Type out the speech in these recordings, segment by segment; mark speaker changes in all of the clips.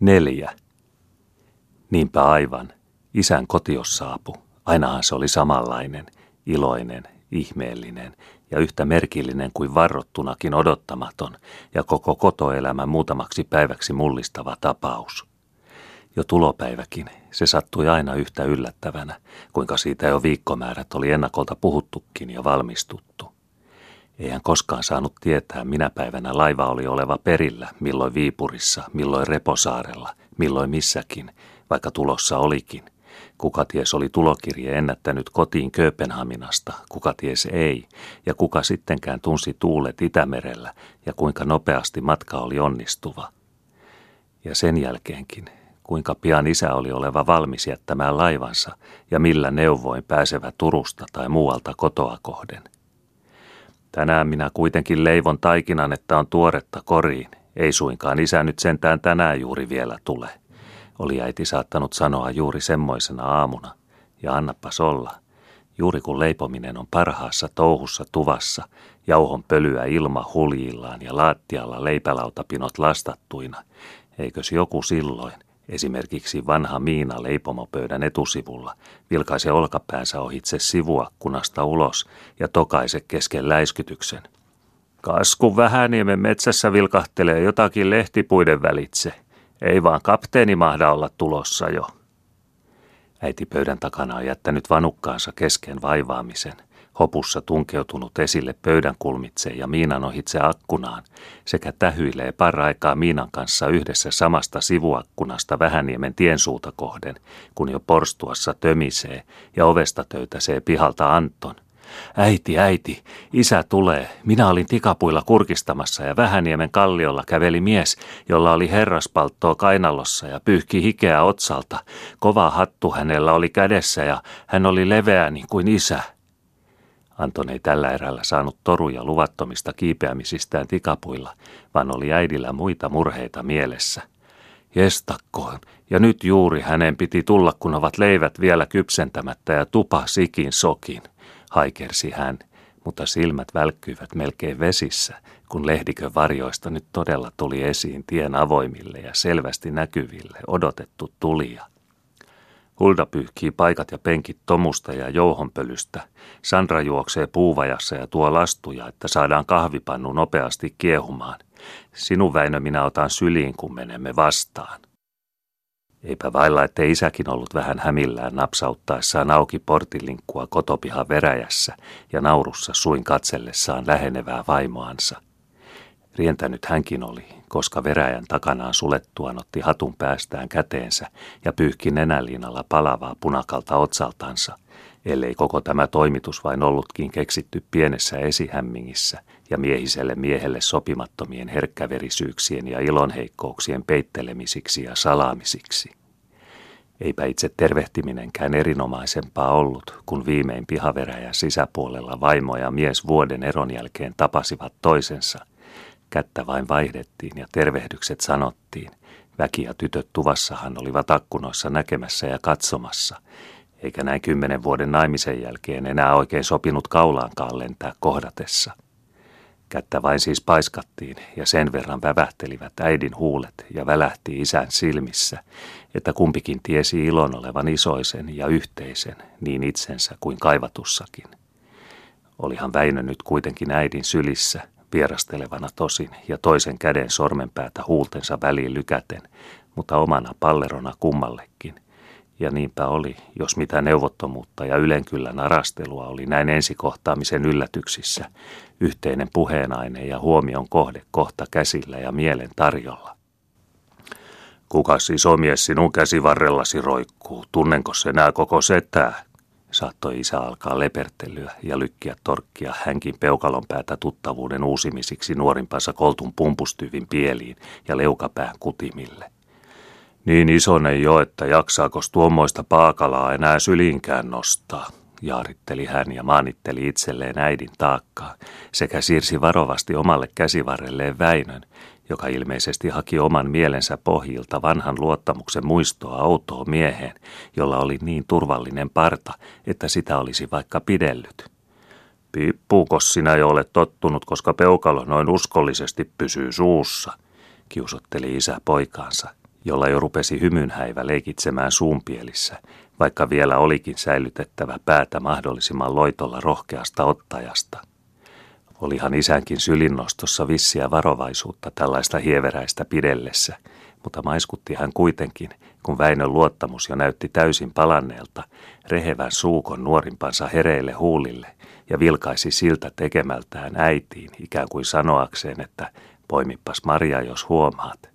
Speaker 1: Neljä. Niinpä aivan. Isän kotios saapu. Ainahan se oli samanlainen, iloinen, ihmeellinen ja yhtä merkillinen kuin varrottunakin odottamaton ja koko kotoelämän muutamaksi päiväksi mullistava tapaus. Jo tulopäiväkin, se sattui aina yhtä yllättävänä, kuinka siitä jo viikkomäärät oli ennakolta puhuttukin ja valmistuttu. Ei hän koskaan saanut tietää, minä päivänä laiva oli oleva perillä, milloin Viipurissa, milloin Reposaarella, milloin missäkin, vaikka tulossa olikin. Kuka ties oli tulokirje ennättänyt kotiin Kööpenhaminasta, kuka ties ei, ja kuka sittenkään tunsi tuulet Itämerellä ja kuinka nopeasti matka oli onnistuva. Ja sen jälkeenkin, kuinka pian isä oli oleva valmis jättämään laivansa ja millä neuvoin pääsevä Turusta tai muualta kotoa kohden – Tänään minä kuitenkin leivon taikinan, että on tuoretta koriin. Ei suinkaan isä nyt sentään tänään juuri vielä tule. Oli äiti saattanut sanoa juuri semmoisena aamuna. Ja annapas olla. Juuri kun leipominen on parhaassa touhussa tuvassa, jauhon pölyä ilma huljillaan ja laattialla leipälautapinot lastattuina, eikös joku silloin, Esimerkiksi vanha Miina leipomopöydän etusivulla vilkaise olkapäänsä ohitse sivuakkunasta ulos ja tokaise kesken läiskytyksen. Kasku Vähäniemen metsässä vilkahtelee jotakin lehtipuiden välitse. Ei vaan kapteeni mahda olla tulossa jo. Äiti pöydän takana on jättänyt vanukkaansa kesken vaivaamisen hopussa tunkeutunut esille pöydän kulmitse ja Miinan ohitse akkunaan, sekä tähyilee paraikaa Miinan kanssa yhdessä samasta sivuakkunasta Vähäniemen tiensuuta kohden, kun jo porstuassa tömisee ja ovesta töytäsee pihalta Anton. Äiti, äiti, isä tulee. Minä olin tikapuilla kurkistamassa ja Vähäniemen kalliolla käveli mies, jolla oli herraspalttoa kainalossa ja pyyhki hikeä otsalta. Kova hattu hänellä oli kädessä ja hän oli leveä niin kuin isä. Anton ei tällä erällä saanut toruja luvattomista kiipeämisistään tikapuilla, vaan oli äidillä muita murheita mielessä. Jestakkoon, ja nyt juuri hänen piti tulla, kun ovat leivät vielä kypsentämättä ja tupa sikin sokin, haikersi hän, mutta silmät välkkyivät melkein vesissä, kun lehdikön varjoista nyt todella tuli esiin tien avoimille ja selvästi näkyville odotettu tulija. Hulda pyyhkii paikat ja penkit tomusta ja jouhonpölystä. Sandra juoksee puuvajassa ja tuo lastuja, että saadaan kahvipannu nopeasti kiehumaan. Sinun Väinö minä otan syliin, kun menemme vastaan. Eipä vailla, ettei isäkin ollut vähän hämillään napsauttaessaan auki portilinkkua kotopihan veräjässä ja naurussa suin katsellessaan lähenevää vaimoansa. Rientänyt hänkin oli, koska veräjän takanaan sulettuaan otti hatun päästään käteensä ja pyyhki nenäliinalla palavaa punakalta otsaltansa, ellei koko tämä toimitus vain ollutkin keksitty pienessä esihämmingissä ja miehiselle miehelle sopimattomien herkkäverisyyksien ja ilonheikkouksien peittelemisiksi ja salaamisiksi. Eipä itse tervehtiminenkään erinomaisempaa ollut, kun viimein pihaveräjän sisäpuolella vaimo ja mies vuoden eron jälkeen tapasivat toisensa – Kättä vain vaihdettiin ja tervehdykset sanottiin. Väki ja tytöt tuvassahan olivat akkunoissa näkemässä ja katsomassa, eikä näin kymmenen vuoden naimisen jälkeen enää oikein sopinut kaulaankaan lentää kohdatessa. Kättä vain siis paiskattiin ja sen verran vävähtelivät äidin huulet ja välähti isän silmissä, että kumpikin tiesi ilon olevan isoisen ja yhteisen niin itsensä kuin kaivatussakin. Olihan Väinö nyt kuitenkin äidin sylissä – vierastelevana tosin ja toisen käden sormenpäätä huultensa väliin lykäten, mutta omana pallerona kummallekin. Ja niinpä oli, jos mitä neuvottomuutta ja ylenkyllä narastelua oli näin ensikohtaamisen yllätyksissä, yhteinen puheenaine ja huomion kohde kohta käsillä ja mielen tarjolla. Kukas isomies sinun käsivarrellasi roikkuu, tunnenko se nää koko setää, Saattoi isä alkaa lepertelyä ja lykkiä torkkia hänkin peukalon päätä tuttavuuden uusimisiksi nuorimpansa koltun pumpustyvin pieliin ja leukapään kutimille. Niin isonen jo, että jaksaako tuommoista paakalaa enää sylinkään nostaa, jaaritteli hän ja maanitteli itselleen äidin taakkaa sekä siirsi varovasti omalle käsivarrelleen Väinön, joka ilmeisesti haki oman mielensä pohjilta vanhan luottamuksen muistoa outoon mieheen, jolla oli niin turvallinen parta, että sitä olisi vaikka pidellyt. Piippuukos sinä jo olet tottunut, koska peukalo noin uskollisesti pysyy suussa, kiusotteli isä poikaansa, jolla jo rupesi hymynhäivä leikitsemään suunpielissä, vaikka vielä olikin säilytettävä päätä mahdollisimman loitolla rohkeasta ottajasta. Olihan isänkin sylinnostossa vissiä varovaisuutta tällaista hieveräistä pidellessä, mutta maiskutti hän kuitenkin, kun Väinön luottamus jo näytti täysin palanneelta, rehevän suukon nuorimpansa hereille huulille ja vilkaisi siltä tekemältään äitiin ikään kuin sanoakseen, että poimippas Maria, jos huomaat.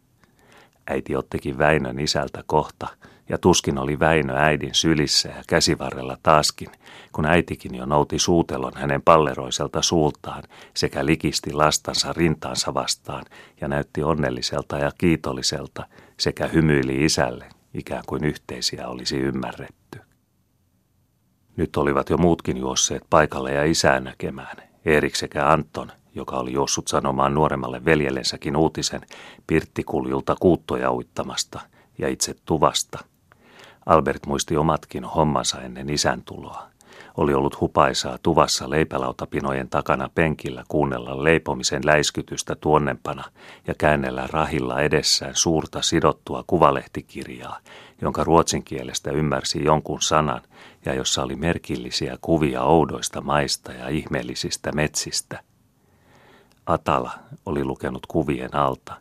Speaker 1: Äiti ottikin Väinön isältä kohta, ja tuskin oli Väinö äidin sylissä ja käsivarrella taaskin, kun äitikin jo nouti suutelon hänen palleroiselta suultaan sekä likisti lastansa rintaansa vastaan ja näytti onnelliselta ja kiitolliselta sekä hymyili isälle, ikään kuin yhteisiä olisi ymmärretty. Nyt olivat jo muutkin juosseet paikalle ja isää näkemään, Erik sekä Anton, joka oli juossut sanomaan nuoremmalle veljellensäkin uutisen Pirttikuljulta kuuttoja uittamasta ja itse tuvasta. Albert muisti omatkin hommansa ennen isän tuloa. Oli ollut hupaisaa tuvassa leipälautapinojen takana penkillä kuunnella leipomisen läiskytystä tuonnempana ja käännellä rahilla edessään suurta sidottua kuvalehtikirjaa, jonka ruotsin kielestä ymmärsi jonkun sanan ja jossa oli merkillisiä kuvia oudoista maista ja ihmeellisistä metsistä. Atala oli lukenut kuvien alta,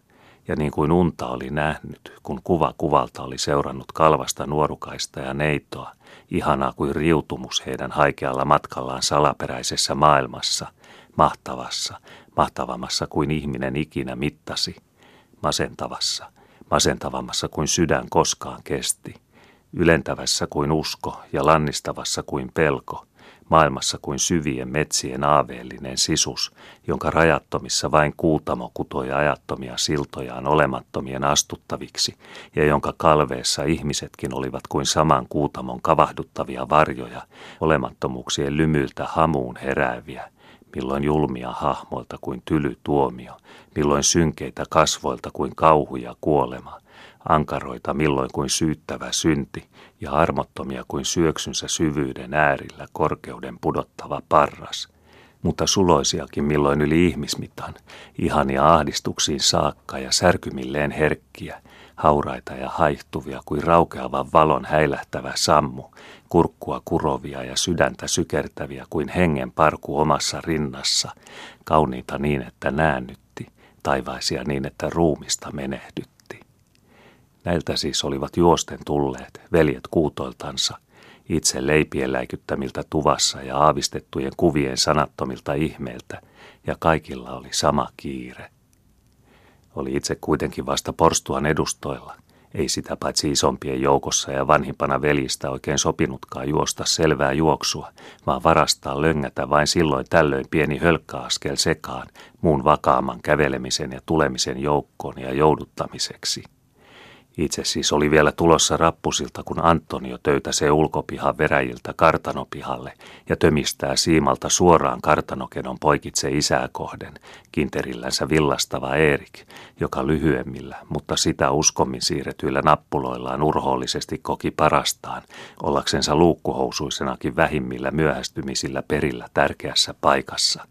Speaker 1: ja niin kuin unta oli nähnyt, kun kuva kuvalta oli seurannut kalvasta nuorukaista ja neitoa, ihanaa kuin riutumus heidän haikealla matkallaan salaperäisessä maailmassa, mahtavassa, mahtavammassa kuin ihminen ikinä mittasi, masentavassa, masentavammassa kuin sydän koskaan kesti, ylentävässä kuin usko ja lannistavassa kuin pelko – maailmassa kuin syvien metsien aaveellinen sisus, jonka rajattomissa vain kuutamo kutoi ajattomia siltojaan olemattomien astuttaviksi, ja jonka kalveessa ihmisetkin olivat kuin saman kuutamon kavahduttavia varjoja, olemattomuuksien lymyltä hamuun herääviä, milloin julmia hahmoilta kuin tyly tuomio, milloin synkeitä kasvoilta kuin kauhu ja kuolema, ankaroita milloin kuin syyttävä synti ja armottomia kuin syöksynsä syvyyden äärillä korkeuden pudottava parras, mutta suloisiakin milloin yli ihmismitan, ihania ahdistuksiin saakka ja särkymilleen herkkiä, hauraita ja haihtuvia kuin raukeavan valon häilähtävä sammu, kurkkua kurovia ja sydäntä sykertäviä kuin hengen parku omassa rinnassa, kauniita niin, että näännytti, taivaisia niin, että ruumista menehdyt. Näiltä siis olivat juosten tulleet, veljet kuutoiltansa, itse leipien läikyttämiltä tuvassa ja aavistettujen kuvien sanattomilta ihmeiltä, ja kaikilla oli sama kiire. Oli itse kuitenkin vasta porstuan edustoilla, ei sitä paitsi isompien joukossa ja vanhimpana veljistä oikein sopinutkaan juosta selvää juoksua, vaan varastaa löngätä vain silloin tällöin pieni hölkkäaskel sekaan muun vakaamman kävelemisen ja tulemisen joukkoon ja jouduttamiseksi. Itse siis oli vielä tulossa rappusilta, kun Antonio töytäsee ulkopihan veräjiltä kartanopihalle ja tömistää siimalta suoraan kartanokenon poikitse isää kohden, kinterillänsä villastava Erik, joka lyhyemmillä, mutta sitä uskommin siirretyillä nappuloillaan urhoollisesti koki parastaan, ollaksensa luukkuhousuisenakin vähimmillä myöhästymisillä perillä tärkeässä paikassa.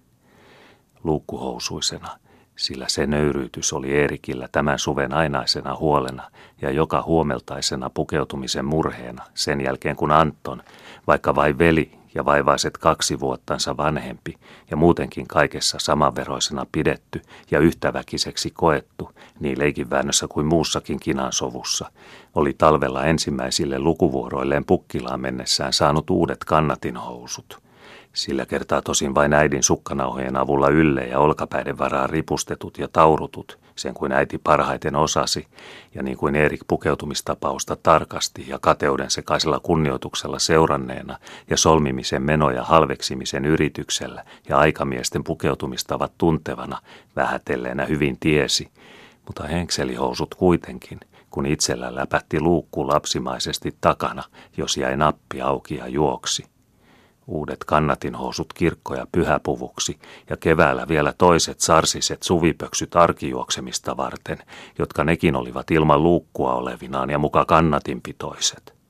Speaker 1: Luukkuhousuisena – sillä se nöyryytys oli Eerikillä tämän suven ainaisena huolena ja joka huomeltaisena pukeutumisen murheena sen jälkeen kun Anton, vaikka vain veli ja vaivaiset kaksi vuottansa vanhempi ja muutenkin kaikessa samanveroisena pidetty ja yhtäväkiseksi koettu, niin leikinväännössä kuin muussakin kinansovussa, oli talvella ensimmäisille lukuvuoroilleen pukkilaan mennessään saanut uudet kannatinhousut – sillä kertaa tosin vain äidin sukkanauhojen avulla ylle ja olkapäiden varaan ripustetut ja taurutut, sen kuin äiti parhaiten osasi, ja niin kuin Erik pukeutumistapausta tarkasti ja kateuden sekaisella kunnioituksella seuranneena ja solmimisen menoja halveksimisen yrityksellä ja aikamiesten pukeutumistavat tuntevana vähätelleenä hyvin tiesi, mutta henkselihousut kuitenkin, kun itsellä läpätti luukku lapsimaisesti takana, jos jäi nappi auki ja juoksi uudet kannatinhousut kirkkoja pyhäpuvuksi ja keväällä vielä toiset sarsiset suvipöksyt arkijuoksemista varten, jotka nekin olivat ilman luukkua olevinaan ja muka kannatinpitoiset.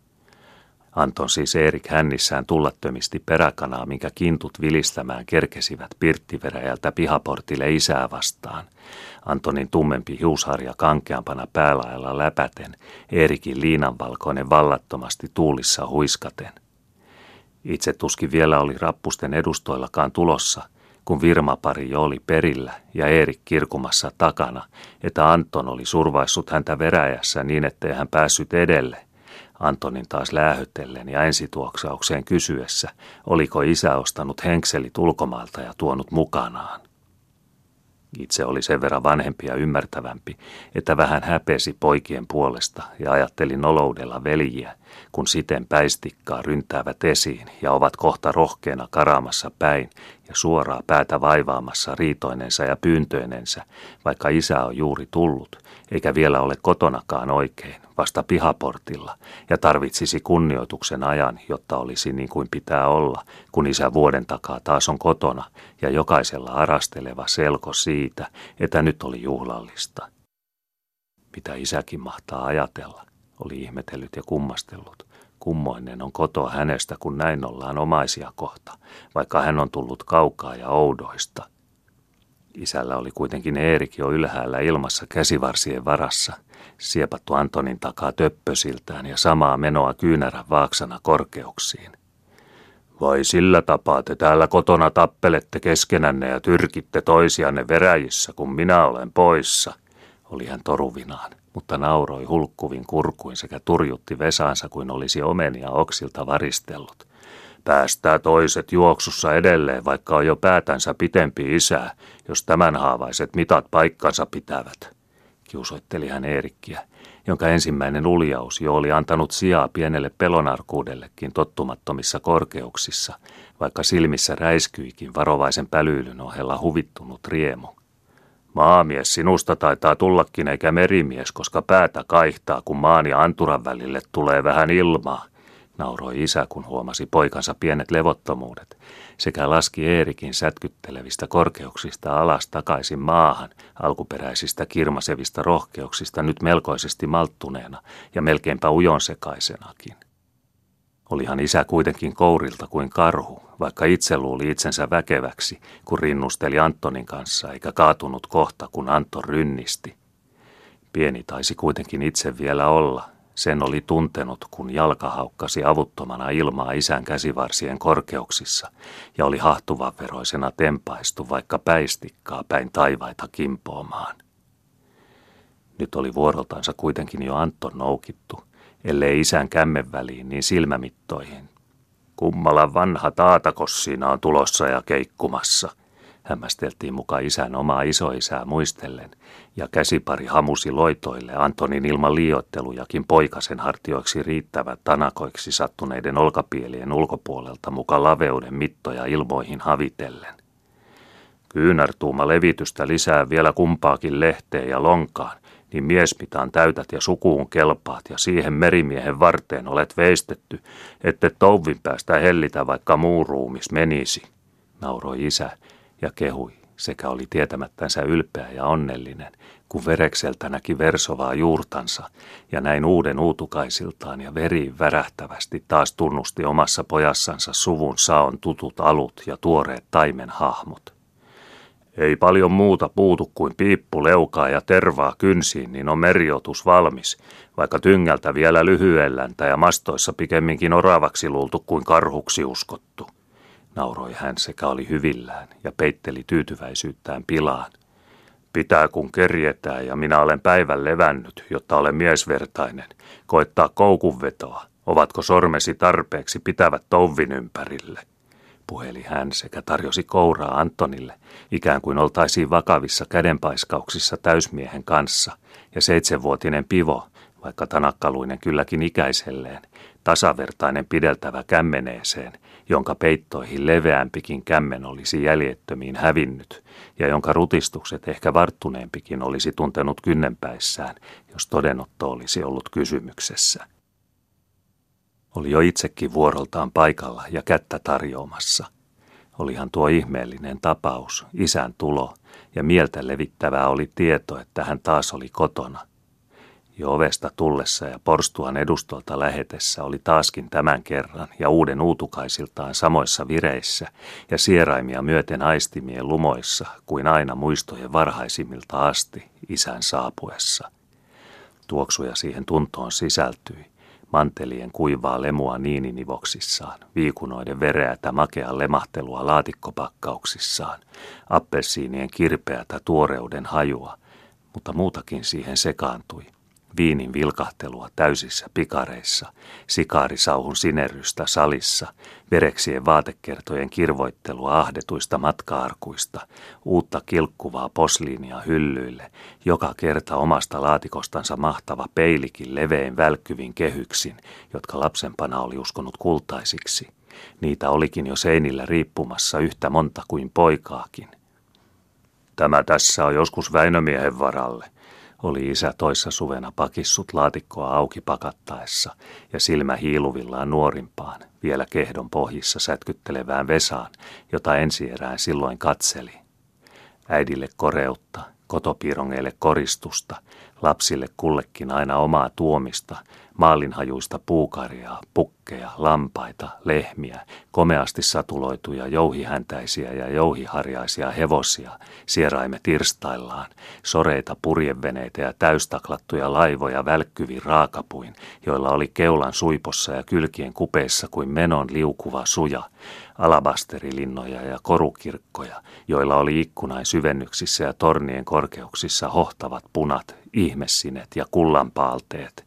Speaker 1: Anton siis Erik hännissään tullattömisti peräkanaa, minkä kintut vilistämään kerkesivät pirttiveräjältä pihaportille isää vastaan. Antonin tummempi hiusharja kankeampana päälailla läpäten, Eerikin liinanvalkoinen vallattomasti tuulissa huiskaten. Itse tuskin vielä oli rappusten edustoillakaan tulossa, kun Virmapari jo oli perillä ja Eerik kirkumassa takana, että Anton oli survaissut häntä veräjässä niin, ettei hän päässyt edelle – Antonin taas läähytellen ja ensituoksaukseen kysyessä, oliko isä ostanut henkselit ulkomailta ja tuonut mukanaan. Itse oli sen verran vanhempi ja ymmärtävämpi, että vähän häpesi poikien puolesta ja ajatteli noloudella veljiä, kun siten päistikkaa ryntäävät esiin ja ovat kohta rohkeena karaamassa päin ja suoraa päätä vaivaamassa riitoinensa ja pyyntöinensä, vaikka isä on juuri tullut, eikä vielä ole kotonakaan oikein, vasta pihaportilla, ja tarvitsisi kunnioituksen ajan, jotta olisi niin kuin pitää olla, kun isä vuoden takaa taas on kotona, ja jokaisella arasteleva selko siitä, että nyt oli juhlallista. Mitä isäkin mahtaa ajatella, oli ihmetellyt ja kummastellut. Kummoinen on koto hänestä, kun näin ollaan omaisia kohta, vaikka hän on tullut kaukaa ja oudoista. Isällä oli kuitenkin Eerik jo ylhäällä ilmassa käsivarsien varassa, siepattu Antonin takaa töppösiltään ja samaa menoa kyynärän vaaksana korkeuksiin. Vai sillä tapaa te täällä kotona tappelette keskenänne ja tyrkitte toisianne veräjissä, kun minä olen poissa, oli hän toruvinaan, mutta nauroi hulkkuvin kurkuin sekä turjutti Vesansa kuin olisi omenia oksilta varistellut. Päästää toiset juoksussa edelleen, vaikka on jo päätänsä pitempi isää, jos tämän haavaiset mitat paikkansa pitävät. Kiusoitteli hän Eerikkiä, jonka ensimmäinen uljaus jo oli antanut sijaa pienelle pelonarkuudellekin tottumattomissa korkeuksissa, vaikka silmissä räiskyikin varovaisen pälyilyn ohella huvittunut riemu. Maamies sinusta taitaa tullakin eikä merimies, koska päätä kaihtaa, kun maan ja anturan välille tulee vähän ilmaa, nauroi isä, kun huomasi poikansa pienet levottomuudet, sekä laski Eerikin sätkyttelevistä korkeuksista alas takaisin maahan, alkuperäisistä kirmasevista rohkeuksista nyt melkoisesti malttuneena ja melkeinpä ujonsekaisenakin. Olihan isä kuitenkin kourilta kuin karhu, vaikka itse luuli itsensä väkeväksi, kun rinnusteli Antonin kanssa, eikä kaatunut kohta, kun Anton rynnisti. Pieni taisi kuitenkin itse vielä olla, sen oli tuntenut, kun jalka haukkasi avuttomana ilmaa isän käsivarsien korkeuksissa ja oli hahtuvan veroisena tempaistu vaikka päistikkaa päin taivaita kimpoamaan. Nyt oli vuoroltansa kuitenkin jo Anton noukittu, ellei isän kämmen väliin, niin silmämittoihin. Kummalla vanha taatakos siinä on tulossa ja keikkumassa – hämmästeltiin muka isän omaa isoisää muistellen, ja käsipari hamusi loitoille Antonin ilman liioittelujakin poikasen hartioiksi riittävät tanakoiksi sattuneiden olkapielien ulkopuolelta muka laveuden mittoja ilmoihin havitellen. Kyynärtuuma levitystä lisää vielä kumpaakin lehteen ja lonkaan, niin miesmitaan täytät ja sukuun kelpaat ja siihen merimiehen varteen olet veistetty, ette touvin päästä hellitä vaikka muu ruumis menisi, nauroi isä ja kehui, sekä oli tietämättänsä ylpeä ja onnellinen, kun verekseltä näki versovaa juurtansa ja näin uuden uutukaisiltaan ja veriin värähtävästi taas tunnusti omassa pojassansa suvun saon tutut alut ja tuoreet taimen hahmot. Ei paljon muuta puutu kuin piippu leukaa ja tervaa kynsiin, niin on meriotus valmis, vaikka tyngältä vielä lyhyelläntä ja mastoissa pikemminkin oravaksi luultu kuin karhuksi uskottu nauroi hän sekä oli hyvillään ja peitteli tyytyväisyyttään pilaan. Pitää kun kerjetään ja minä olen päivän levännyt, jotta olen miesvertainen, koettaa koukunvetoa. Ovatko sormesi tarpeeksi pitävät touvin ympärille? Puheli hän sekä tarjosi kouraa Antonille, ikään kuin oltaisiin vakavissa kädenpaiskauksissa täysmiehen kanssa, ja seitsemänvuotinen pivo, vaikka tanakkaluinen kylläkin ikäiselleen, tasavertainen pideltävä kämmeneeseen, jonka peittoihin leveämpikin kämmen olisi jäljettömiin hävinnyt, ja jonka rutistukset ehkä varttuneempikin olisi tuntenut kynnenpäissään, jos todenotto olisi ollut kysymyksessä. Oli jo itsekin vuoroltaan paikalla ja kättä tarjoamassa. Olihan tuo ihmeellinen tapaus, isän tulo, ja mieltä levittävää oli tieto, että hän taas oli kotona – Jo ovesta tullessa ja porstuan edustolta lähetessä oli taaskin tämän kerran ja uuden uutukaisiltaan samoissa vireissä ja sieraimia myöten aistimien lumoissa kuin aina muistojen varhaisimmilta asti isän saapuessa. Tuoksuja siihen tuntoon sisältyi, mantelien kuivaa lemua niininivoksissaan, viikunoiden vereätä makea lemahtelua laatikkopakkauksissaan, appelsiinien kirpeätä tuoreuden hajua, mutta muutakin siihen sekaantui – viinin vilkahtelua täysissä pikareissa, sikaarisauhun sinerrystä salissa, vereksien vaatekertojen kirvoittelua ahdetuista matkaarkuista, uutta kilkkuvaa posliinia hyllyille, joka kerta omasta laatikostansa mahtava peilikin levein välkkyvin kehyksin, jotka lapsenpana oli uskonut kultaisiksi. Niitä olikin jo seinillä riippumassa yhtä monta kuin poikaakin. Tämä tässä on joskus Väinömiehen varalle – oli isä toissa suvena pakissut laatikkoa auki pakattaessa ja silmä hiiluvillaan nuorimpaan, vielä kehdon pohjissa sätkyttelevään Vesaan, jota ensierään silloin katseli. Äidille koreutta, kotopiirongeille koristusta, lapsille kullekin aina omaa tuomista, maalinhajuista puukarjaa, pukkeja, lampaita, lehmiä, komeasti satuloituja jouhihäntäisiä ja jouhiharjaisia hevosia, sieraimet irstaillaan, soreita purjeveneitä ja täystaklattuja laivoja välkkyvin raakapuin, joilla oli keulan suipossa ja kylkien kupeissa kuin menon liukuva suja, alabasterilinnoja ja korukirkkoja, joilla oli ikkunain syvennyksissä ja tornien korkeuksissa hohtavat punat, ihmessinet ja kullanpaalteet,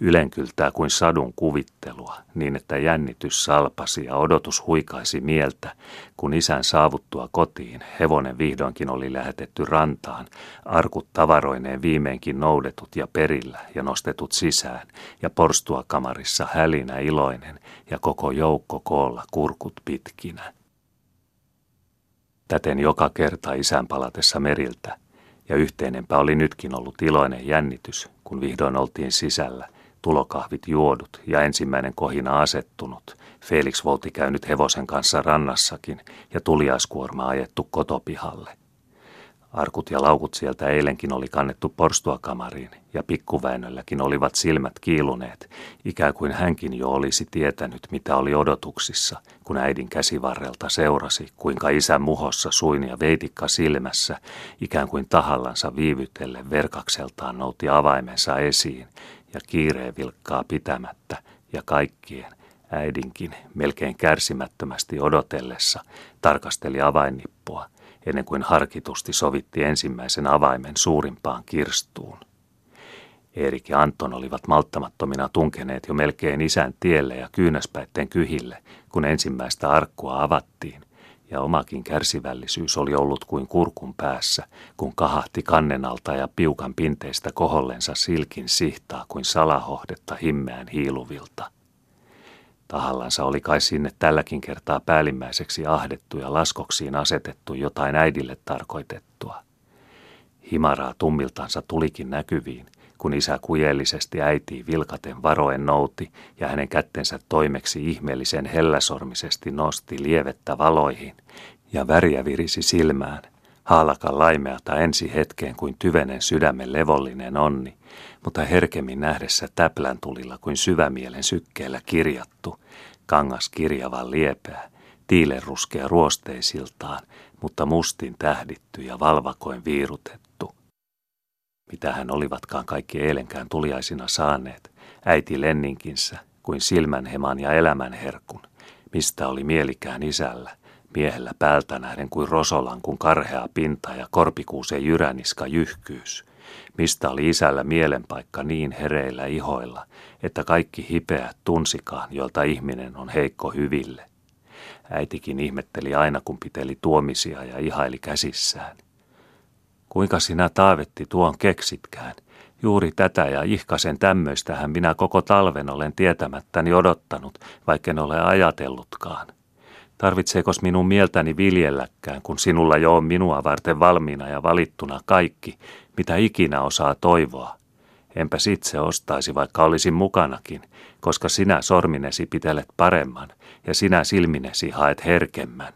Speaker 1: ylenkyltää kuin sadun kuvittelua, niin että jännitys salpasi ja odotus huikaisi mieltä, kun isän saavuttua kotiin hevonen vihdoinkin oli lähetetty rantaan, arkut tavaroineen viimeinkin noudetut ja perillä ja nostetut sisään, ja porstua kamarissa hälinä iloinen ja koko joukko koolla kurkut pitkinä. Täten joka kerta isän palatessa meriltä, ja yhteinenpä oli nytkin ollut iloinen jännitys, kun vihdoin oltiin sisällä, tulokahvit juodut ja ensimmäinen kohina asettunut, Felix Volti käynyt hevosen kanssa rannassakin ja tuliaiskuorma ajettu kotopihalle. Arkut ja laukut sieltä eilenkin oli kannettu porstuakamariin ja pikkuväinölläkin olivat silmät kiiluneet, ikään kuin hänkin jo olisi tietänyt, mitä oli odotuksissa, kun äidin käsivarrelta seurasi, kuinka isä muhossa suin ja veitikka silmässä, ikään kuin tahallansa viivytelle verkakseltaan nouti avaimensa esiin ja kiireen vilkkaa pitämättä ja kaikkien, äidinkin melkein kärsimättömästi odotellessa, tarkasteli avainnippua, ennen kuin harkitusti sovitti ensimmäisen avaimen suurimpaan kirstuun. Erik ja Anton olivat malttamattomina tunkeneet jo melkein isän tielle ja kyynäspäitten kyhille, kun ensimmäistä arkkua avattiin, ja omakin kärsivällisyys oli ollut kuin kurkun päässä, kun kahahti kannenalta ja piukan pinteistä kohollensa silkin sihtaa kuin salahohdetta himmeän hiiluvilta. Tahallansa oli kai sinne tälläkin kertaa päällimmäiseksi ahdettu ja laskoksiin asetettu jotain äidille tarkoitettua. Himaraa tummiltansa tulikin näkyviin, kun isä kujeellisesti äitiin vilkaten varoen nouti ja hänen kättensä toimeksi ihmeellisen helläsormisesti nosti lievettä valoihin ja väriä virisi silmään, haalakan laimeata ensi hetkeen kuin tyvenen sydämen levollinen onni, mutta herkemmin nähdessä täplän tulilla kuin syvämielen sykkeellä kirjattu, kangas kirjavan liepeä, tiileruskea ruosteisiltaan, mutta mustin tähditty ja valvakoin viirutettu. Mitä hän olivatkaan kaikki eilenkään tuliaisina saaneet, äiti Lenninkinsä, kuin silmänheman ja elämänherkun, mistä oli mielikään isällä, miehellä päältä nähden kuin rosolan kun karhea pinta ja korpikuusen jyräniska jyhkyys, mistä oli isällä mielenpaikka niin hereillä ihoilla, että kaikki hipeät tunsikaan, jolta ihminen on heikko hyville. Äitikin ihmetteli aina, kun piteli tuomisia ja ihaili käsissään. Kuinka sinä taavetti tuon keksitkään? Juuri tätä ja ihkasen tämmöistähän minä koko talven olen tietämättäni odottanut, vaikka en ole ajatellutkaan. Tarvitseekos minun mieltäni viljelläkään, kun sinulla jo on minua varten valmiina ja valittuna kaikki, mitä ikinä osaa toivoa. Enpä itse ostaisi, vaikka olisin mukanakin, koska sinä sorminesi pitelet paremman ja sinä silminesi haet herkemmän.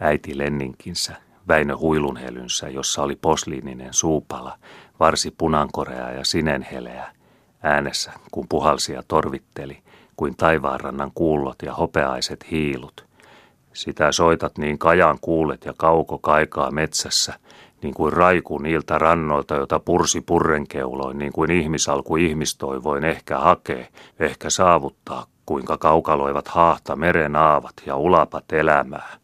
Speaker 1: Äiti Lenninkinsä, Väinö huilunhelynsä, jossa oli posliininen suupala, varsi punankorea ja sinenheleä, äänessä kun puhalsi ja torvitteli, kuin taivaanrannan kuullot ja hopeaiset hiilut. Sitä soitat niin kajan kuulet ja kauko kaikaa metsässä, niin kuin raiku niiltä rannoilta, jota pursi purrenkeuloin, niin kuin ihmisalku ihmistoivoin ehkä hakee, ehkä saavuttaa, kuinka kaukaloivat haahta meren aavat ja ulapat elämää.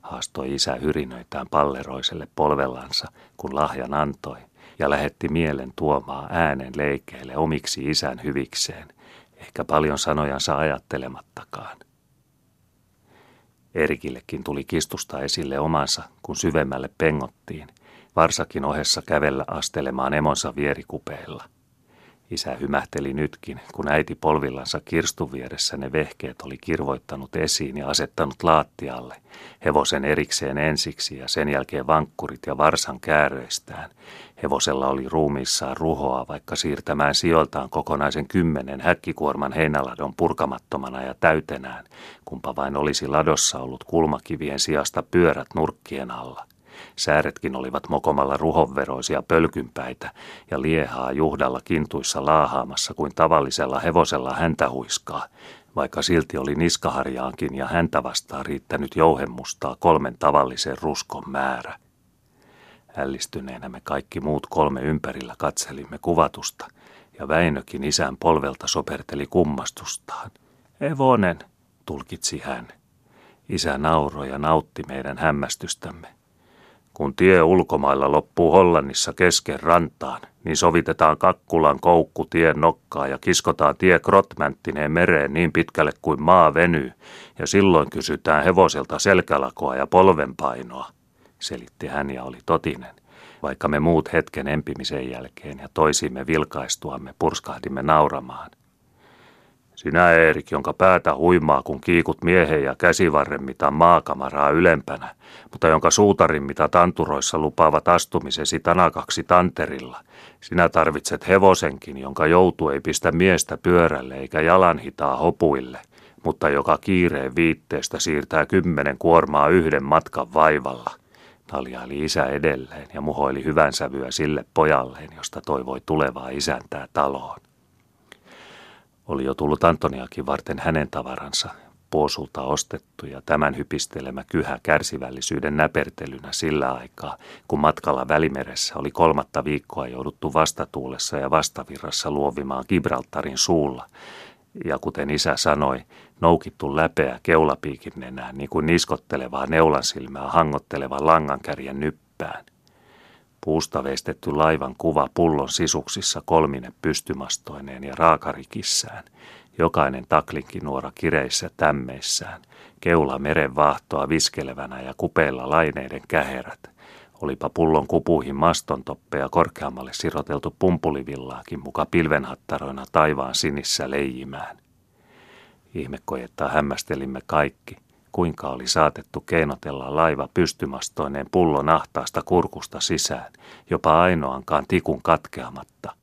Speaker 1: Haastoi isä hyrinöitään palleroiselle polvellansa, kun lahjan antoi, ja lähetti mielen tuomaan äänen leikeille omiksi isän hyvikseen, ehkä paljon sanojansa ajattelemattakaan. Erikillekin tuli kistusta esille omansa, kun syvemmälle pengottiin, varsakin ohessa kävellä astelemaan emonsa vierikupeilla – Isä hymähteli nytkin, kun äiti polvillansa kirstun vieressä ne vehkeet oli kirvoittanut esiin ja asettanut laattialle, hevosen erikseen ensiksi ja sen jälkeen vankkurit ja varsan kääröistään. Hevosella oli ruumiissaan ruhoa, vaikka siirtämään sijoiltaan kokonaisen kymmenen häkkikuorman heinäladon purkamattomana ja täytenään, kumpa vain olisi ladossa ollut kulmakivien sijasta pyörät nurkkien alla. Sääretkin olivat mokomalla ruhonveroisia pölkynpäitä ja liehaa juhdalla kintuissa laahaamassa kuin tavallisella hevosella häntä huiskaa, vaikka silti oli niskaharjaankin ja häntä vastaan riittänyt jouhemustaa kolmen tavallisen ruskon määrä. Ällistyneenä me kaikki muut kolme ympärillä katselimme kuvatusta, ja Väinökin isän polvelta soperteli kummastustaan. Evonen, tulkitsi hän. Isä nauroi ja nautti meidän hämmästystämme. Kun tie ulkomailla loppuu Hollannissa kesken rantaan, niin sovitetaan Kakkulan koukku tien nokkaa ja kiskotaan tie Krotmänttineen mereen niin pitkälle kuin maa venyy, ja silloin kysytään hevoselta selkälakoa ja polvenpainoa, selitti hän ja oli totinen. Vaikka me muut hetken empimisen jälkeen ja toisimme vilkaistuamme purskahdimme nauramaan. Sinä Eerik, jonka päätä huimaa, kun kiikut miehen ja käsivarren mitä maakamaraa ylempänä, mutta jonka suutarin mitä tanturoissa lupaavat astumisesi tanakaksi tanterilla. Sinä tarvitset hevosenkin, jonka joutu ei pistä miestä pyörälle eikä jalan hitaa hopuille, mutta joka kiireen viitteestä siirtää kymmenen kuormaa yhden matkan vaivalla. Taljaili isä edelleen ja muhoili hyvän sävyä sille pojalleen, josta toivoi tulevaa isäntää taloon. Oli jo tullut Antoniakin varten hänen tavaransa, puosulta ostettu ja tämän hypistelemä kyhä kärsivällisyyden näpertelynä sillä aikaa, kun matkalla Välimeressä oli kolmatta viikkoa jouduttu vastatuulessa ja vastavirrassa luovimaan Gibraltarin suulla. Ja kuten isä sanoi, noukittu läpeä keulapiikin nenään, niin kuin niskottelevaa neulansilmää hangottelevan langankärjen nyppään – Puusta veistetty laivan kuva pullon sisuksissa kolmine pystymastoineen ja raakarikissään, jokainen taklinkinuora kireissä tämmeissään, keula meren vaahtoa viskelevänä ja kupeilla laineiden käherät, olipa pullon kupuihin mastontoppeja korkeammalle siroteltu pumpulivillaakin muka pilvenhattaroina taivaan sinissä leijimään. Ihmekojetta hämmästelimme kaikki – kuinka oli saatettu keinotella laiva pystymastoineen pullon ahtaasta kurkusta sisään, jopa ainoankaan tikun katkeamatta,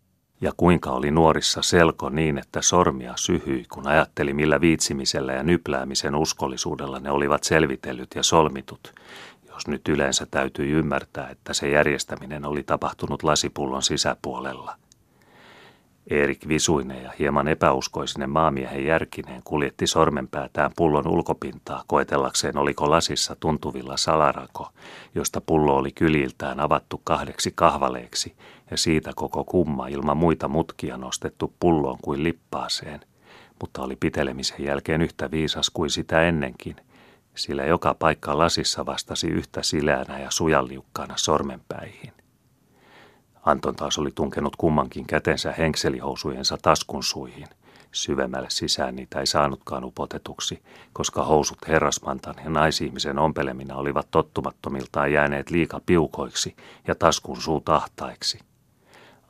Speaker 1: ja kuinka oli nuorissa selko niin, että sormia syhyi, kun ajatteli millä viitsimisellä ja nypläämisen uskollisuudella ne olivat selvitellyt ja solmitut, jos nyt yleensä täytyy ymmärtää, että se järjestäminen oli tapahtunut lasipullon sisäpuolella – Erik visuinen ja hieman epäuskoisinen maamiehen järkineen kuljetti sormenpäätään pullon ulkopintaa koetellakseen oliko lasissa tuntuvilla salarako, josta pullo oli kyliltään avattu kahdeksi kahvaleeksi ja siitä koko kumma ilman muita mutkia nostettu pulloon kuin lippaaseen, mutta oli pitelemisen jälkeen yhtä viisas kuin sitä ennenkin, sillä joka paikka lasissa vastasi yhtä sileänä ja sujalliukkaana sormenpäihin. Anton taas oli tunkenut kummankin kätensä henkselihousujensa taskun suihin. Syvemmälle sisään niitä ei saanutkaan upotetuksi, koska housut herrasmantan ja naisihmisen ompelemina olivat tottumattomiltaan jääneet liika piukoiksi ja taskun suu tahtaiksi.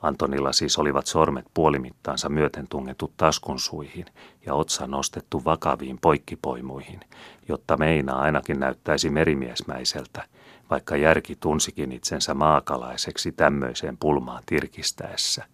Speaker 1: Antonilla siis olivat sormet puolimittaansa myöten tungetut taskun suihin ja otsa nostettu vakaviin poikkipoimuihin, jotta meinaa ainakin näyttäisi merimiesmäiseltä – vaikka järki tunsikin itsensä maakalaiseksi tämmöiseen pulmaan tirkistäessä.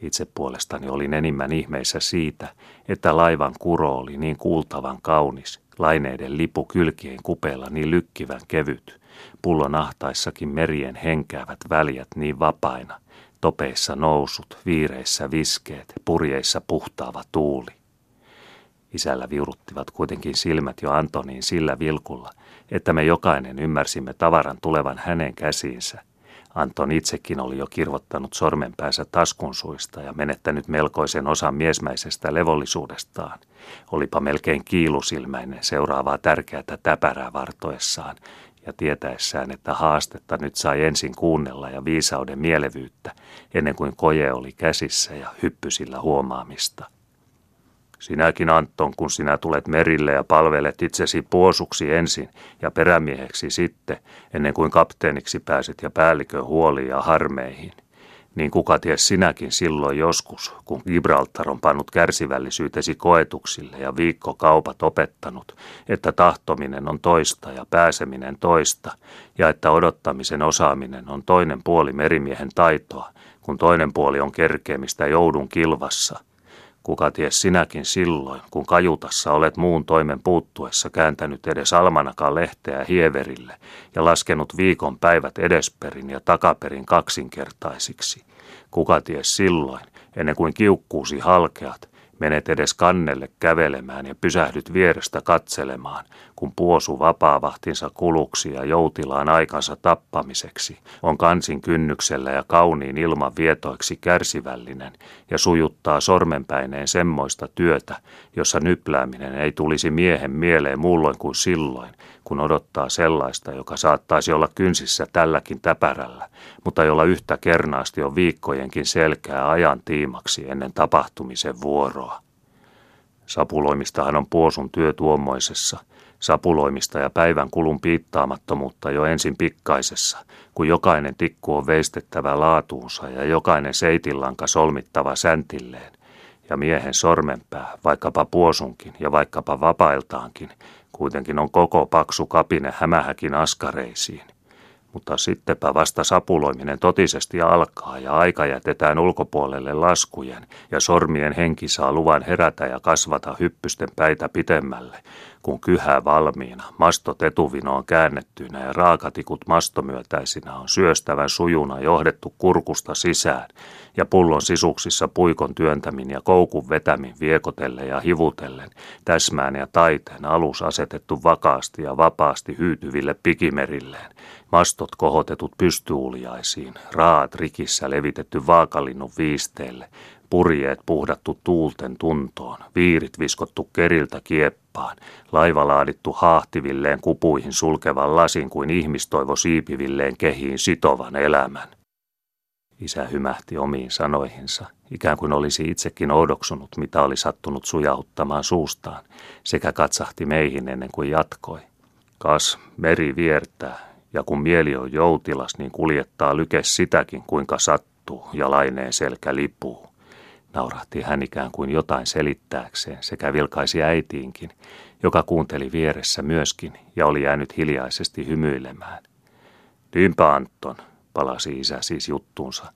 Speaker 1: Itse puolestani olin enimmän ihmeissä siitä, että laivan kuro oli niin kuultavan kaunis, laineiden lipu kylkien kupeella niin lykkivän kevyt, pullon ahtaissakin merien henkäävät väljät niin vapaina, Topeissa nousut, viireissä viskeet, purjeissa puhtaava tuuli. Isällä viuruttivat kuitenkin silmät jo Antoniin sillä vilkulla, että me jokainen ymmärsimme tavaran tulevan hänen käsiinsä. Anton itsekin oli jo kirvottanut sormenpäänsä taskunsuista ja menettänyt melkoisen osan miesmäisestä levollisuudestaan. Olipa melkein kiilusilmäinen seuraavaa tärkeätä täpärää vartoessaan ja tietäessään, että haastetta nyt sai ensin kuunnella ja viisauden mielevyyttä, ennen kuin koje oli käsissä ja hyppysillä huomaamista – Sinäkin Anton, kun sinä tulet merille ja palvelet itsesi puosuksi ensin ja perämieheksi sitten, ennen kuin kapteeniksi pääset ja päällikön huoliin ja harmeihin. Niin kuka ties sinäkin silloin joskus, kun Gibraltar on pannut kärsivällisyytesi koetuksille ja viikko kaupat opettanut, että tahtominen on toista ja pääseminen toista, ja että odottamisen osaaminen on toinen puoli merimiehen taitoa, kun toinen puoli on kerkeämistä joudun kilvassa – Kuka ties sinäkin silloin, kun kajutassa olet muun toimen puuttuessa kääntänyt edes almanakaan lehteä hieverille ja laskenut viikon päivät edesperin ja takaperin kaksinkertaisiksi. Kuka ties silloin, ennen kuin kiukkuusi halkeat, edes kannelle kävelemään ja pysähdyt vierestä katselemaan, kun puosu vapaavahtinsa kuluksi ja joutilaan aikansa tappamiseksi, on kansin kynnyksellä ja kauniin ilman vietoiksi kärsivällinen ja sujuttaa sormenpäineen semmoista työtä, jossa nyplääminen ei tulisi miehen mieleen muulloin kuin silloin, kun odottaa sellaista, joka saattaisi olla kynsissä tälläkin täpärällä, mutta jolla yhtä kernaasti on viikkojenkin selkää ajan tiimaksi ennen tapahtumisen vuoroa. Sapuloimistahan on puosun työ tuommoisessa, sapuloimista ja päivän kulun piittaamattomuutta jo ensin pikkaisessa, kun jokainen tikku on veistettävä laatuunsa ja jokainen seitillanka solmittava säntilleen, ja miehen sormenpää, vaikkapa puosunkin ja vaikkapa vapailtaankin, kuitenkin on koko paksu kapine hämähäkin askareisiin. Mutta sittenpä vasta sapuloiminen totisesti alkaa ja aika jätetään ulkopuolelle laskujen ja sormien henki saa luvan herätä ja kasvata hyppysten päitä pitemmälle, kun kyhä valmiina, mastot etuvinoon käännettyinä ja raakatikut mastomyötäisinä on syöstävän sujuna johdettu kurkusta sisään. Ja pullon sisuksissa puikon työntämin ja koukun vetämin viekotelle ja hivutellen, täsmään ja taiteen alus asetettu vakaasti ja vapaasti hyytyville pikimerilleen, mastot kohotetut pystyuliaisiin, raat rikissä levitetty vaakalinnun viisteelle, purjeet puhdattu tuulten tuntoon, viirit viskottu keriltä kieppaan, laiva laadittu haahtivilleen kupuihin sulkevan lasin kuin ihmistoivo siipivilleen kehiin sitovan elämän. Isä hymähti omiin sanoihinsa, ikään kuin olisi itsekin oudoksunut, mitä oli sattunut sujauttamaan suustaan, sekä katsahti meihin ennen kuin jatkoi. Kas, meri viertää, ja kun mieli on joutilas, niin kuljettaa lyke sitäkin, kuinka sattuu, ja laineen selkä lipuu. Naurahti hän ikään kuin jotain selittääkseen sekä vilkaisi äitiinkin, joka kuunteli vieressä myöskin ja oli jäänyt hiljaisesti hymyilemään. Niinpä Anton, palasi isä siis juttuunsa.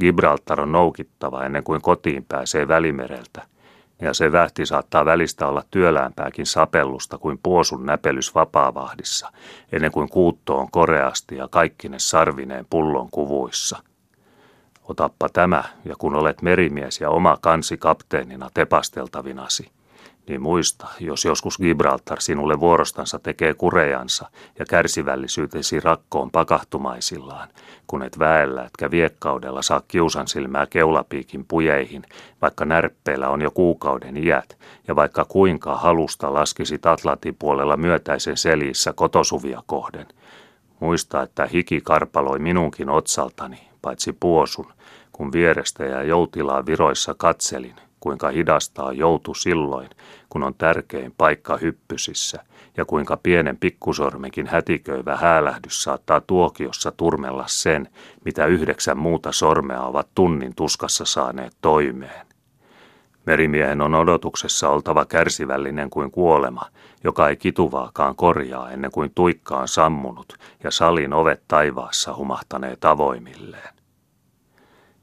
Speaker 1: Gibraltar on noukittava ennen kuin kotiin pääsee välimereltä, ja se vähti saattaa välistä olla työläämpääkin sapellusta kuin puosun näpelys vapaavahdissa, ennen kuin kuutto on koreasti ja kaikkine sarvineen pullon kuvuissa. Otappa tämä, ja kun olet merimies ja oma kansi kapteenina tepasteltavinasi, niin muista, jos joskus Gibraltar sinulle vuorostansa tekee kurejansa ja kärsivällisyytesi rakkoon pakahtumaisillaan, kun et väellä etkä viekkaudella saa kiusan silmää keulapiikin pujeihin, vaikka närppeillä on jo kuukauden iät, ja vaikka kuinka halusta laskisit Atlantin puolella myötäisen selissä kotosuvia kohden. Muista, että hiki karpaloi minunkin otsaltani, paitsi puosun, kun vierestä ja joutilaa viroissa katselin, kuinka hidastaa joutu silloin, kun on tärkein paikka hyppysissä, ja kuinka pienen pikkusormenkin hätiköivä häälähdys saattaa tuokiossa turmella sen, mitä yhdeksän muuta sormea ovat tunnin tuskassa saaneet toimeen. Merimiehen on odotuksessa oltava kärsivällinen kuin kuolema, joka ei kituvaakaan korjaa ennen kuin tuikka on sammunut ja salin ovet taivaassa humahtaneet avoimilleen.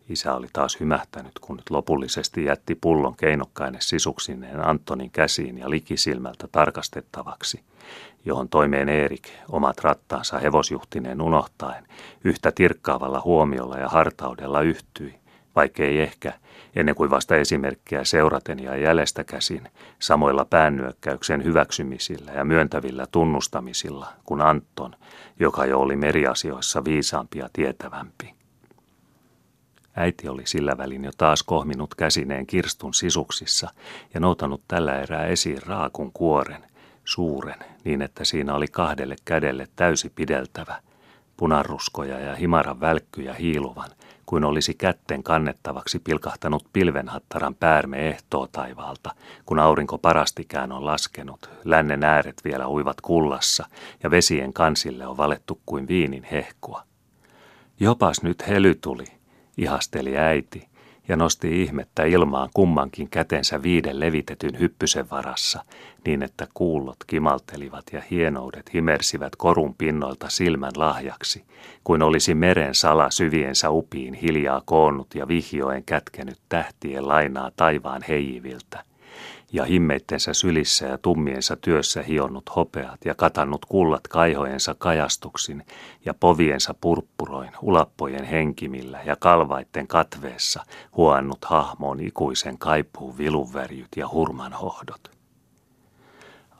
Speaker 1: Isä oli taas hymähtänyt, kun nyt lopullisesti jätti pullon keinokkainen sisuksineen Antonin käsiin ja likisilmältä tarkastettavaksi, johon toimeen Erik omat rattaansa hevosjuhtineen unohtaen yhtä tirkkaavalla huomiolla ja hartaudella yhtyi, vaikkei ehkä, ennen kuin vasta esimerkkejä seuraten ja jäljestä käsin, samoilla päännyökkäyksen hyväksymisillä ja myöntävillä tunnustamisilla kuin Anton, joka jo oli meriasioissa viisaampi ja tietävämpi. Äiti oli sillä välin jo taas kohminut käsineen kirstun sisuksissa ja noutanut tällä erää esiin raakun kuoren, suuren, niin että siinä oli kahdelle kädelle täysi pideltävä, punarruskoja ja himaran välkkyjä hiiluvan, kuin olisi kätten kannettavaksi pilkahtanut pilvenhattaran päärme ehtoo taivaalta, kun aurinko parastikään on laskenut, lännen ääret vielä uivat kullassa ja vesien kansille on valettu kuin viinin hehkua. Jopas nyt hely tuli, ihasteli äiti ja nosti ihmettä ilmaan kummankin kätensä viiden levitetyn hyppysen varassa, niin että kuullot kimaltelivat ja hienoudet himersivät korun pinnoilta silmän lahjaksi, kuin olisi meren sala syviensä upiin hiljaa koonnut ja vihjoen kätkenyt tähtien lainaa taivaan heijiviltä – ja himmeittensä sylissä ja tummiensa työssä hionnut hopeat ja katannut kullat kaihojensa kajastuksin ja poviensa purppuroin ulappojen henkimillä ja kalvaitten katveessa huannut hahmoon ikuisen kaipuun vilunvärjyt ja hurmanhohdot.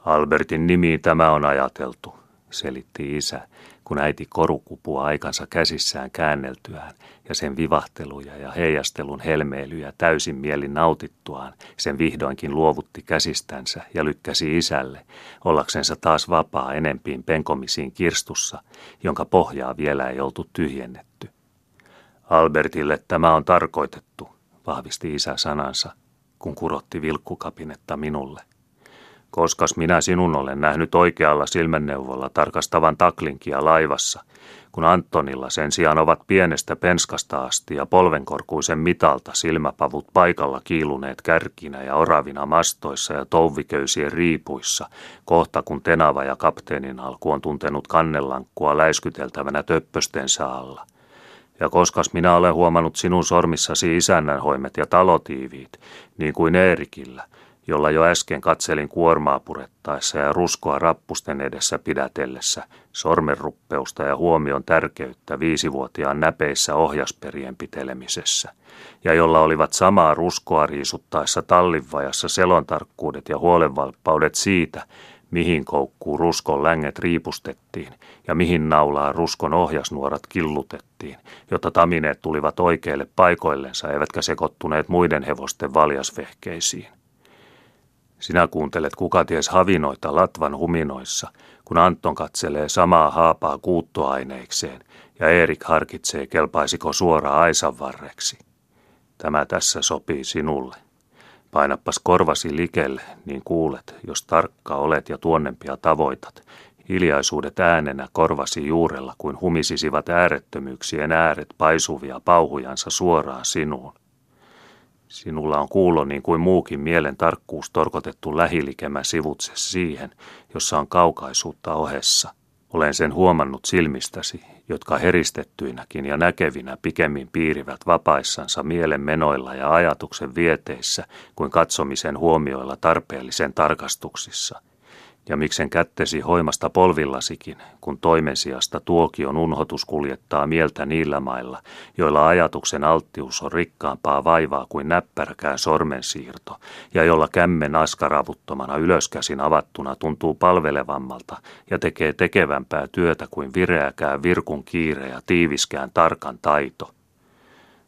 Speaker 1: Albertin nimi tämä on ajateltu, selitti isä, kun äiti korukupua aikansa käsissään käänneltyään ja sen vivahteluja ja heijastelun helmeilyjä täysin mielin nautittuaan, sen vihdoinkin luovutti käsistänsä ja lykkäsi isälle, ollaksensa taas vapaa enempiin penkomisiin kirstussa, jonka pohjaa vielä ei oltu tyhjennetty. Albertille tämä on tarkoitettu, vahvisti isä sanansa, kun kurotti vilkkukapinetta minulle – Koskas minä sinun olen nähnyt oikealla silmenneuvolla tarkastavan taklinkia laivassa, kun Antonilla sen sijaan ovat pienestä penskasta asti ja polvenkorkuisen mitalta silmäpavut paikalla kiiluneet kärkinä ja oravina mastoissa ja touviköysien riipuissa, kohta kun tenava ja kapteenin alku on tuntenut kannellankkua läiskyteltävänä töppöstensä alla. Ja koskas minä olen huomannut sinun sormissasi isännänhoimet ja talotiiviit, niin kuin Eerikillä – jolla jo äsken katselin kuormaa purettaessa ja ruskoa rappusten edessä pidätellessä, sormenruppeusta ja huomion tärkeyttä viisivuotiaan näpeissä ohjasperien pitelemisessä, ja jolla olivat samaa ruskoa riisuttaessa tallinvajassa selontarkkuudet ja huolenvalppaudet siitä, mihin koukkuu ruskon länget riipustettiin ja mihin naulaa ruskon ohjasnuorat killutettiin, jotta tamineet tulivat oikeille paikoillensa eivätkä sekoittuneet muiden hevosten valjasvehkeisiin. Sinä kuuntelet kuka ties havinoita latvan huminoissa, kun Anton katselee samaa haapaa kuuttoaineikseen ja Erik harkitsee, kelpaisiko suora Aisan varreksi. Tämä tässä sopii sinulle. Painappas korvasi likelle, niin kuulet, jos tarkka olet ja tuonnempia tavoitat. Hiljaisuudet äänenä korvasi juurella, kuin humisisivat äärettömyyksien ääret paisuvia pauhujansa suoraan sinuun. Sinulla on kuulo niin kuin muukin mielen tarkkuus torkotettu lähilikemä sivutse siihen, jossa on kaukaisuutta ohessa. Olen sen huomannut silmistäsi, jotka heristettyinäkin ja näkevinä pikemmin piirivät vapaissansa mielen menoilla ja ajatuksen vieteissä kuin katsomisen huomioilla tarpeellisen tarkastuksissa – ja miksen kättesi hoimasta polvillasikin, kun toimen sijasta tuokion unhotus kuljettaa mieltä niillä mailla, joilla ajatuksen alttius on rikkaampaa vaivaa kuin näppäräkään sormensiirto, ja jolla kämmen askaravuttomana ylöskäsin avattuna tuntuu palvelevammalta ja tekee tekevämpää työtä kuin vireäkään virkun kiire ja tiiviskään tarkan taito.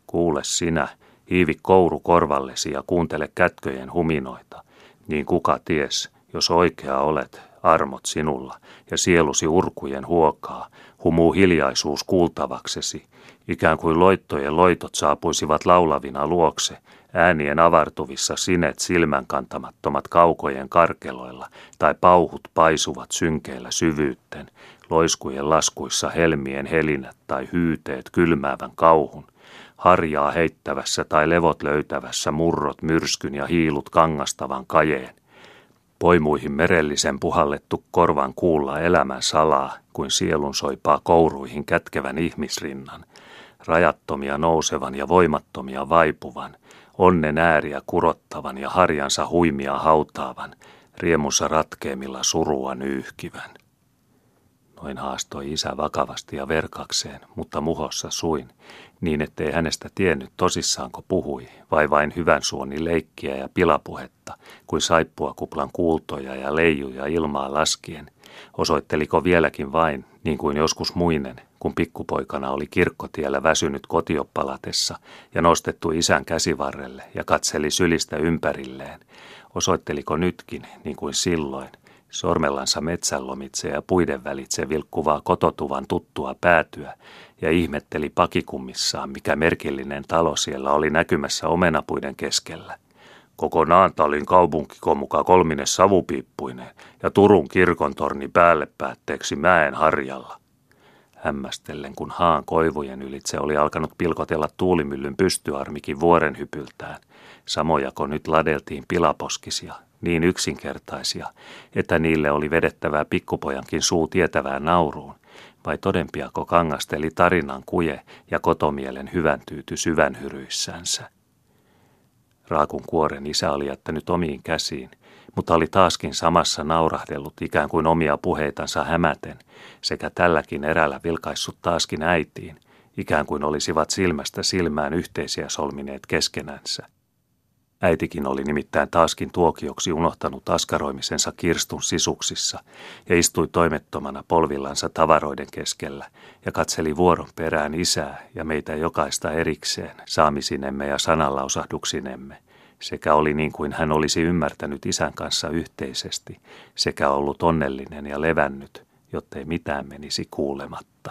Speaker 1: Kuule sinä, hiivi kouru korvallesi ja kuuntele kätköjen huminoita, niin kuka ties – jos oikea olet, armot sinulla, ja sielusi urkujen huokaa, humuu hiljaisuus kuultavaksesi, ikään kuin loittojen loitot saapuisivat laulavina luokse, äänien avartuvissa sinet silmän kantamattomat kaukojen karkeloilla, tai pauhut paisuvat synkeillä syvyytten, loiskujen laskuissa helmien helinät tai hyyteet kylmäävän kauhun, harjaa heittävässä tai levot löytävässä murrot myrskyn ja hiilut kangastavan kajeen, Poimuihin merellisen puhallettu korvan kuulla elämän salaa, kuin sielun soipaa kouruihin kätkevän ihmisrinnan. rajattomia nousevan ja voimattomia vaipuvan, onnen ääriä kurottavan ja harjansa huimia hautaavan, riemussa ratkeemilla surua nyyhkivän. Noin haastoi isä vakavasti ja verkakseen, mutta muhossa suin, niin ettei hänestä tiennyt tosissaanko puhui, vai vain hyvän suoni leikkiä ja pilapuhetta, kuin saippua kuplan kuultoja ja leijuja ilmaa laskien. Osoitteliko vieläkin vain, niin kuin joskus muinen, kun pikkupoikana oli kirkkotiellä väsynyt kotiopalatessa ja nostettu isän käsivarrelle ja katseli sylistä ympärilleen. Osoitteliko nytkin, niin kuin silloin, sormellansa metsänlomitse ja puiden välitse vilkkuvaa kototuvan tuttua päätyä ja ihmetteli pakikummissaan, mikä merkillinen talo siellä oli näkymässä omenapuiden keskellä. Koko Naantalin kaupunkiko mukaan kolmine savupiippuineen ja Turun kirkontorni päälle päätteeksi mäen harjalla. Hämmästellen, kun haan koivujen ylitse oli alkanut pilkotella tuulimyllyn pystyarmikin vuoren hypyltään, samojako nyt ladeltiin pilaposkisia, niin yksinkertaisia, että niille oli vedettävää pikkupojankin suu tietävään nauruun, vai todempiako kangasteli tarinan kuje ja kotomielen hyvän tyyty syvän hyryissänsä. Raakun kuoren isä oli jättänyt omiin käsiin, mutta oli taaskin samassa naurahdellut ikään kuin omia puheitansa hämäten, sekä tälläkin erällä vilkaissut taaskin äitiin, ikään kuin olisivat silmästä silmään yhteisiä solmineet keskenänsä. Äitikin oli nimittäin taaskin tuokioksi unohtanut askaroimisensa kirstun sisuksissa ja istui toimettomana polvillansa tavaroiden keskellä ja katseli vuoron perään isää ja meitä jokaista erikseen saamisinemme ja sananlausahduksinemme, sekä oli niin kuin hän olisi ymmärtänyt isän kanssa yhteisesti sekä ollut onnellinen ja levännyt, jottei mitään menisi kuulematta.